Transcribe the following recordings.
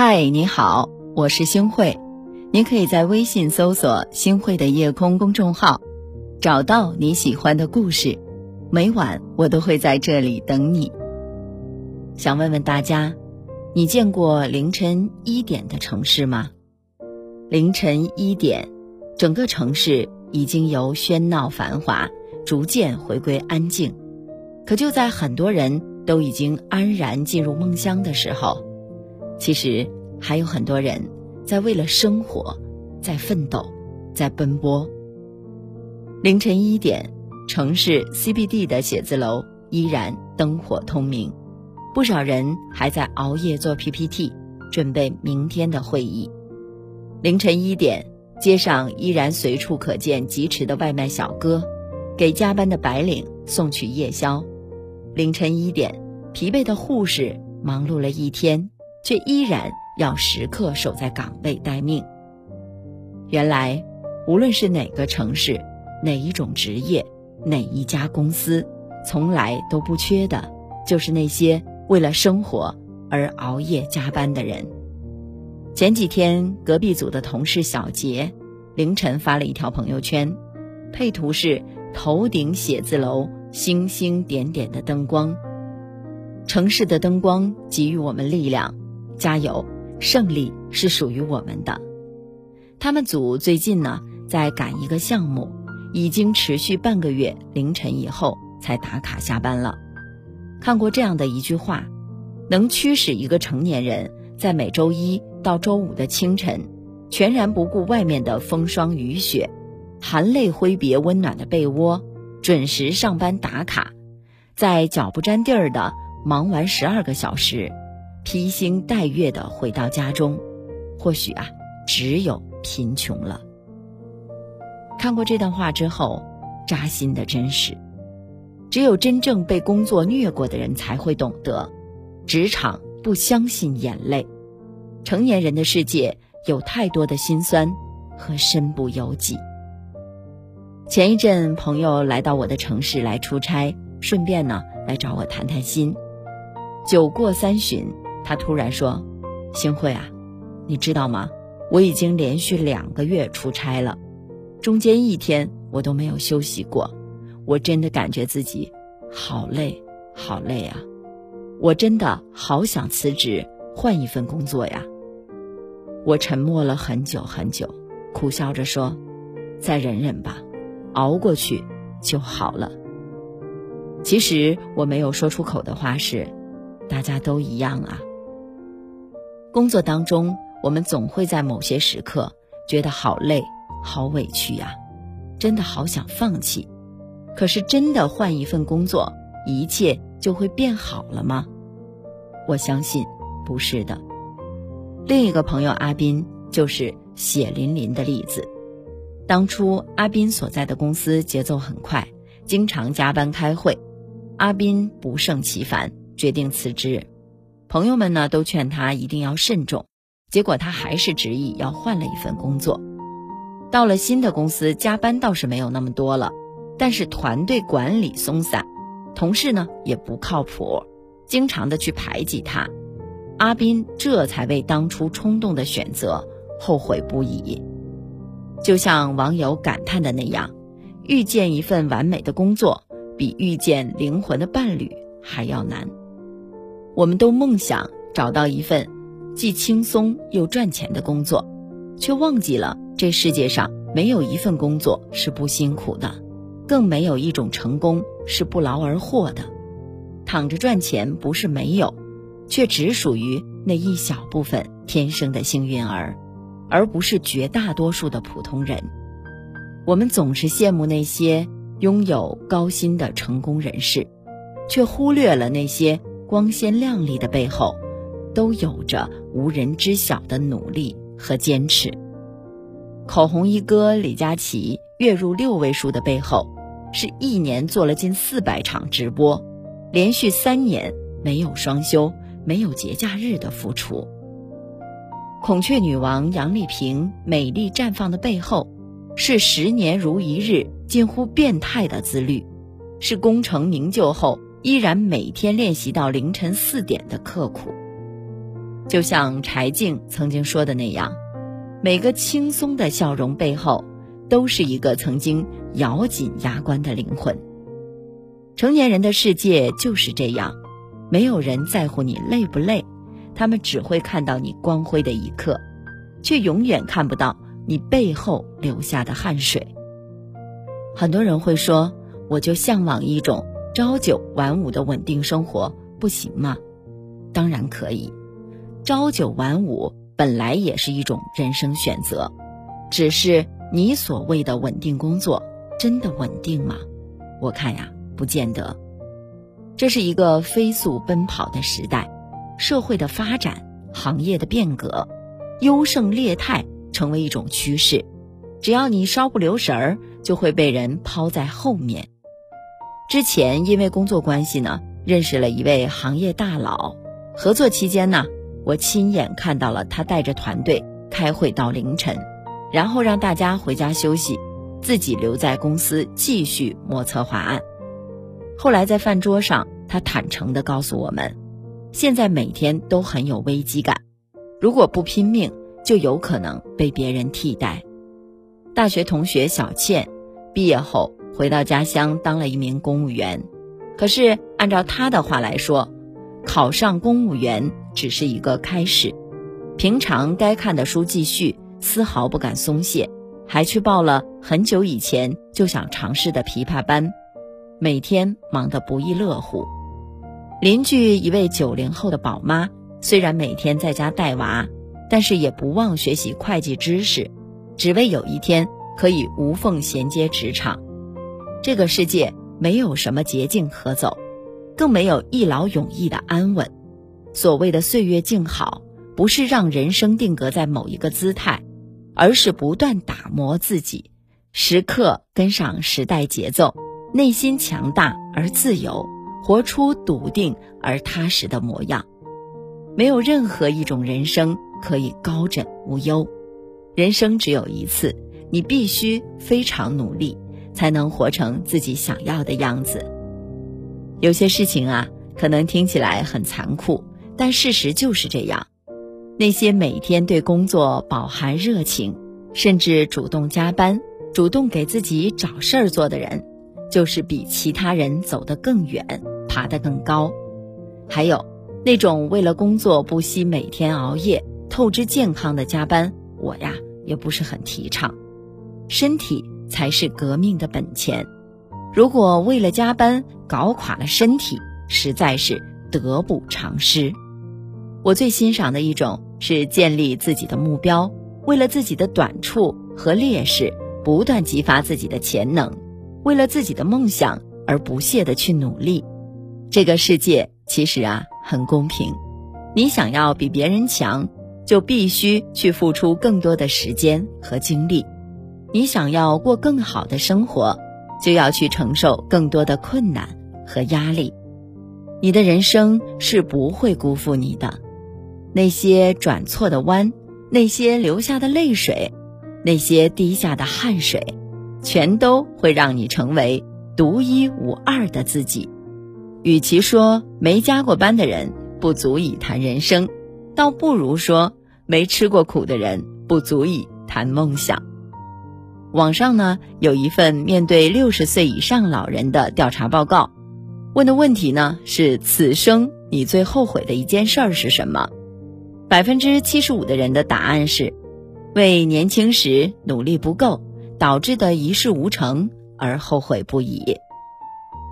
嗨，你好，我是星慧。您可以在微信搜索“星慧的夜空”公众号，找到你喜欢的故事。每晚我都会在这里等你。想问问大家，你见过凌晨一点的城市吗？凌晨一点，整个城市已经由喧闹繁华逐渐回归安静。可就在很多人都已经安然进入梦乡的时候，其实还有很多人在为了生活，在奋斗，在奔波。凌晨一点，城市 CBD 的写字楼依然灯火通明，不少人还在熬夜做 PPT，准备明天的会议。凌晨一点，街上依然随处可见疾驰的外卖小哥，给加班的白领送去夜宵。凌晨一点，疲惫的护士忙碌了一天。却依然要时刻守在岗位待命。原来，无论是哪个城市、哪一种职业、哪一家公司，从来都不缺的，就是那些为了生活而熬夜加班的人。前几天，隔壁组的同事小杰凌晨发了一条朋友圈，配图是头顶写字楼星星点点的灯光。城市的灯光给予我们力量。加油，胜利是属于我们的。他们组最近呢在赶一个项目，已经持续半个月，凌晨以后才打卡下班了。看过这样的一句话：能驱使一个成年人在每周一到周五的清晨，全然不顾外面的风霜雨雪，含泪挥别温暖的被窝，准时上班打卡，在脚不沾地儿的忙完十二个小时。披星戴月的回到家中，或许啊，只有贫穷了。看过这段话之后，扎心的真实。只有真正被工作虐过的人才会懂得，职场不相信眼泪。成年人的世界有太多的心酸和身不由己。前一阵，朋友来到我的城市来出差，顺便呢来找我谈谈心。酒过三巡。他突然说：“星慧啊，你知道吗？我已经连续两个月出差了，中间一天我都没有休息过。我真的感觉自己好累，好累啊！我真的好想辞职，换一份工作呀。”我沉默了很久很久，苦笑着说：“再忍忍吧，熬过去就好了。”其实我没有说出口的话是：“大家都一样啊。”工作当中，我们总会在某些时刻觉得好累、好委屈呀，真的好想放弃。可是，真的换一份工作，一切就会变好了吗？我相信不是的。另一个朋友阿斌就是血淋淋的例子。当初阿斌所在的公司节奏很快，经常加班开会，阿斌不胜其烦，决定辞职。朋友们呢都劝他一定要慎重，结果他还是执意要换了一份工作。到了新的公司，加班倒是没有那么多了，但是团队管理松散，同事呢也不靠谱，经常的去排挤他。阿斌这才为当初冲动的选择后悔不已。就像网友感叹的那样，遇见一份完美的工作，比遇见灵魂的伴侣还要难。我们都梦想找到一份既轻松又赚钱的工作，却忘记了这世界上没有一份工作是不辛苦的，更没有一种成功是不劳而获的。躺着赚钱不是没有，却只属于那一小部分天生的幸运儿，而不是绝大多数的普通人。我们总是羡慕那些拥有高薪的成功人士，却忽略了那些。光鲜亮丽的背后，都有着无人知晓的努力和坚持。口红一哥李佳琦月入六位数的背后，是一年做了近四百场直播，连续三年没有双休、没有节假日的付出。孔雀女王杨丽萍美丽绽放的背后，是十年如一日、近乎变态的自律，是功成名就后。依然每天练习到凌晨四点的刻苦。就像柴静曾经说的那样，每个轻松的笑容背后，都是一个曾经咬紧牙关的灵魂。成年人的世界就是这样，没有人在乎你累不累，他们只会看到你光辉的一刻，却永远看不到你背后流下的汗水。很多人会说，我就向往一种朝九晚五的稳定生活，不行吗？当然可以，朝九晚五本来也是一种人生选择，只是你所谓的稳定工作，真的稳定吗？我看呀。不见得，这是一个飞速奔跑的时代，社会的发展、行业的变革，优胜劣汰成为一种趋势。只要你稍不留神儿，就会被人抛在后面。之前因为工作关系呢，认识了一位行业大佬，合作期间呢，我亲眼看到了他带着团队开会到凌晨，然后让大家回家休息，自己留在公司继续摸策划案。后来在饭桌上，他坦诚地告诉我们，现在每天都很有危机感，如果不拼命，就有可能被别人替代。大学同学小倩，毕业后回到家乡当了一名公务员，可是按照他的话来说，考上公务员只是一个开始，平常该看的书继续，丝毫不敢松懈，还去报了很久以前就想尝试的琵琶班。每天忙得不亦乐乎。邻居一位九零后的宝妈，虽然每天在家带娃，但是也不忘学习会计知识，只为有一天可以无缝衔接职场。这个世界没有什么捷径可走，更没有一劳永逸的安稳。所谓的岁月静好，不是让人生定格在某一个姿态，而是不断打磨自己，时刻跟上时代节奏。内心强大而自由，活出笃定而踏实的模样。没有任何一种人生可以高枕无忧，人生只有一次，你必须非常努力，才能活成自己想要的样子。有些事情啊，可能听起来很残酷，但事实就是这样。那些每天对工作饱含热情，甚至主动加班、主动给自己找事儿做的人。就是比其他人走得更远，爬得更高。还有那种为了工作不惜每天熬夜、透支健康的加班，我呀也不是很提倡。身体才是革命的本钱，如果为了加班搞垮了身体，实在是得不偿失。我最欣赏的一种是建立自己的目标，为了自己的短处和劣势，不断激发自己的潜能。为了自己的梦想而不懈的去努力，这个世界其实啊很公平。你想要比别人强，就必须去付出更多的时间和精力；你想要过更好的生活，就要去承受更多的困难和压力。你的人生是不会辜负你的，那些转错的弯，那些流下的泪水，那些滴下的汗水。全都会让你成为独一无二的自己。与其说没加过班的人不足以谈人生，倒不如说没吃过苦的人不足以谈梦想。网上呢有一份面对六十岁以上老人的调查报告，问的问题呢是：此生你最后悔的一件事儿是什么？百分之七十五的人的答案是：为年轻时努力不够。导致的一事无成而后悔不已。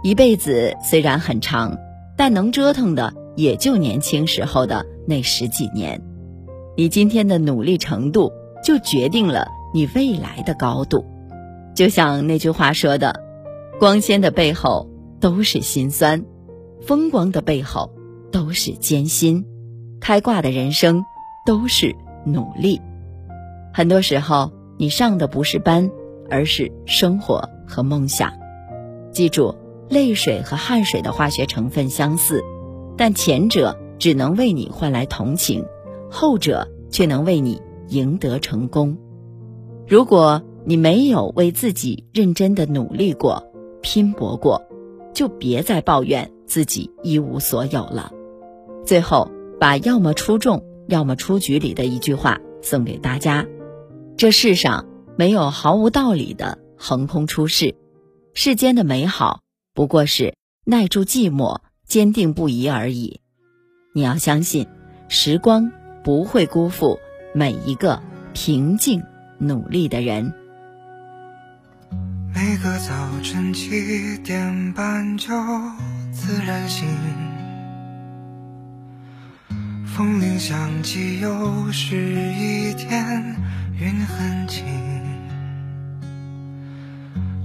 一辈子虽然很长，但能折腾的也就年轻时候的那十几年。你今天的努力程度，就决定了你未来的高度。就像那句话说的：“光鲜的背后都是辛酸，风光的背后都是艰辛，开挂的人生都是努力。”很多时候。你上的不是班，而是生活和梦想。记住，泪水和汗水的化学成分相似，但前者只能为你换来同情，后者却能为你赢得成功。如果你没有为自己认真的努力过、拼搏过，就别再抱怨自己一无所有了。最后，把要么出众，要么出局里的一句话送给大家：这世上没有毫无道理的横空出世，世间的美好不过是耐住寂寞、坚定不移而已。你要相信，时光不会辜负每一个平静努力的人。每个早晨七点半就自然醒。风铃响起，又是一天，云很轻。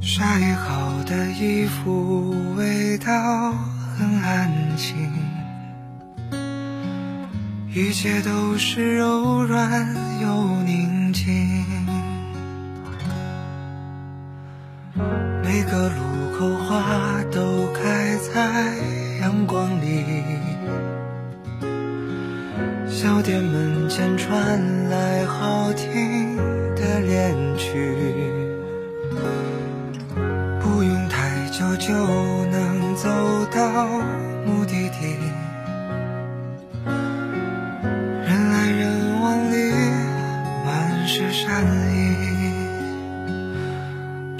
晒好的衣服，味道很安静。一切都是柔软又宁静。每个路口，花都开在阳光里。小店门前传来好听的恋曲，不用太久就能走到目的地。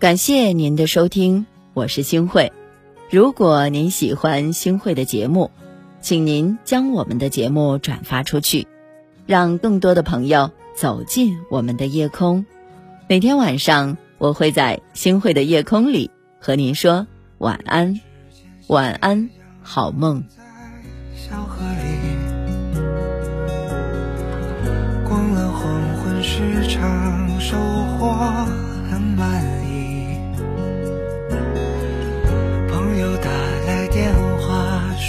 感谢您的收听，我是星慧。如果您喜欢星慧的节目，请您将我们的节目转发出去。让更多的朋友走进我们的夜空。每天晚上，我会在星慧的夜空里和您说晚安，晚安，好梦。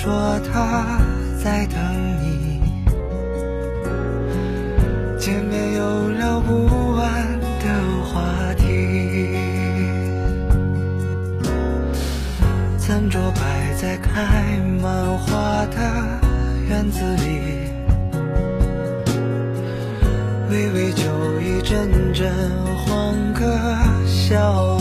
说他在等你。见面有聊不完的话题，餐桌摆在开满花的院子里，微微酒意，阵阵欢歌笑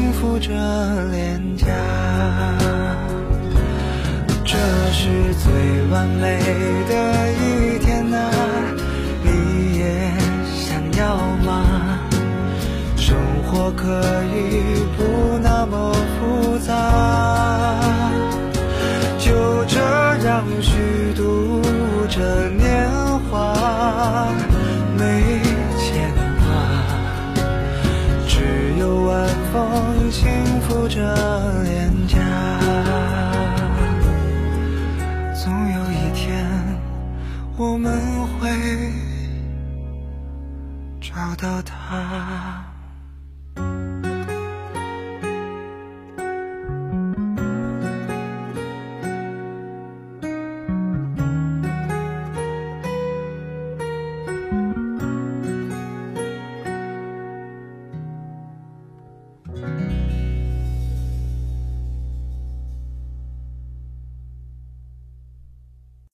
抚着脸颊，这是最完美的一天啊。你也想要吗？生活可以不那么复杂，就这样虚度着年华。的脸颊。总有一天我们会找到他。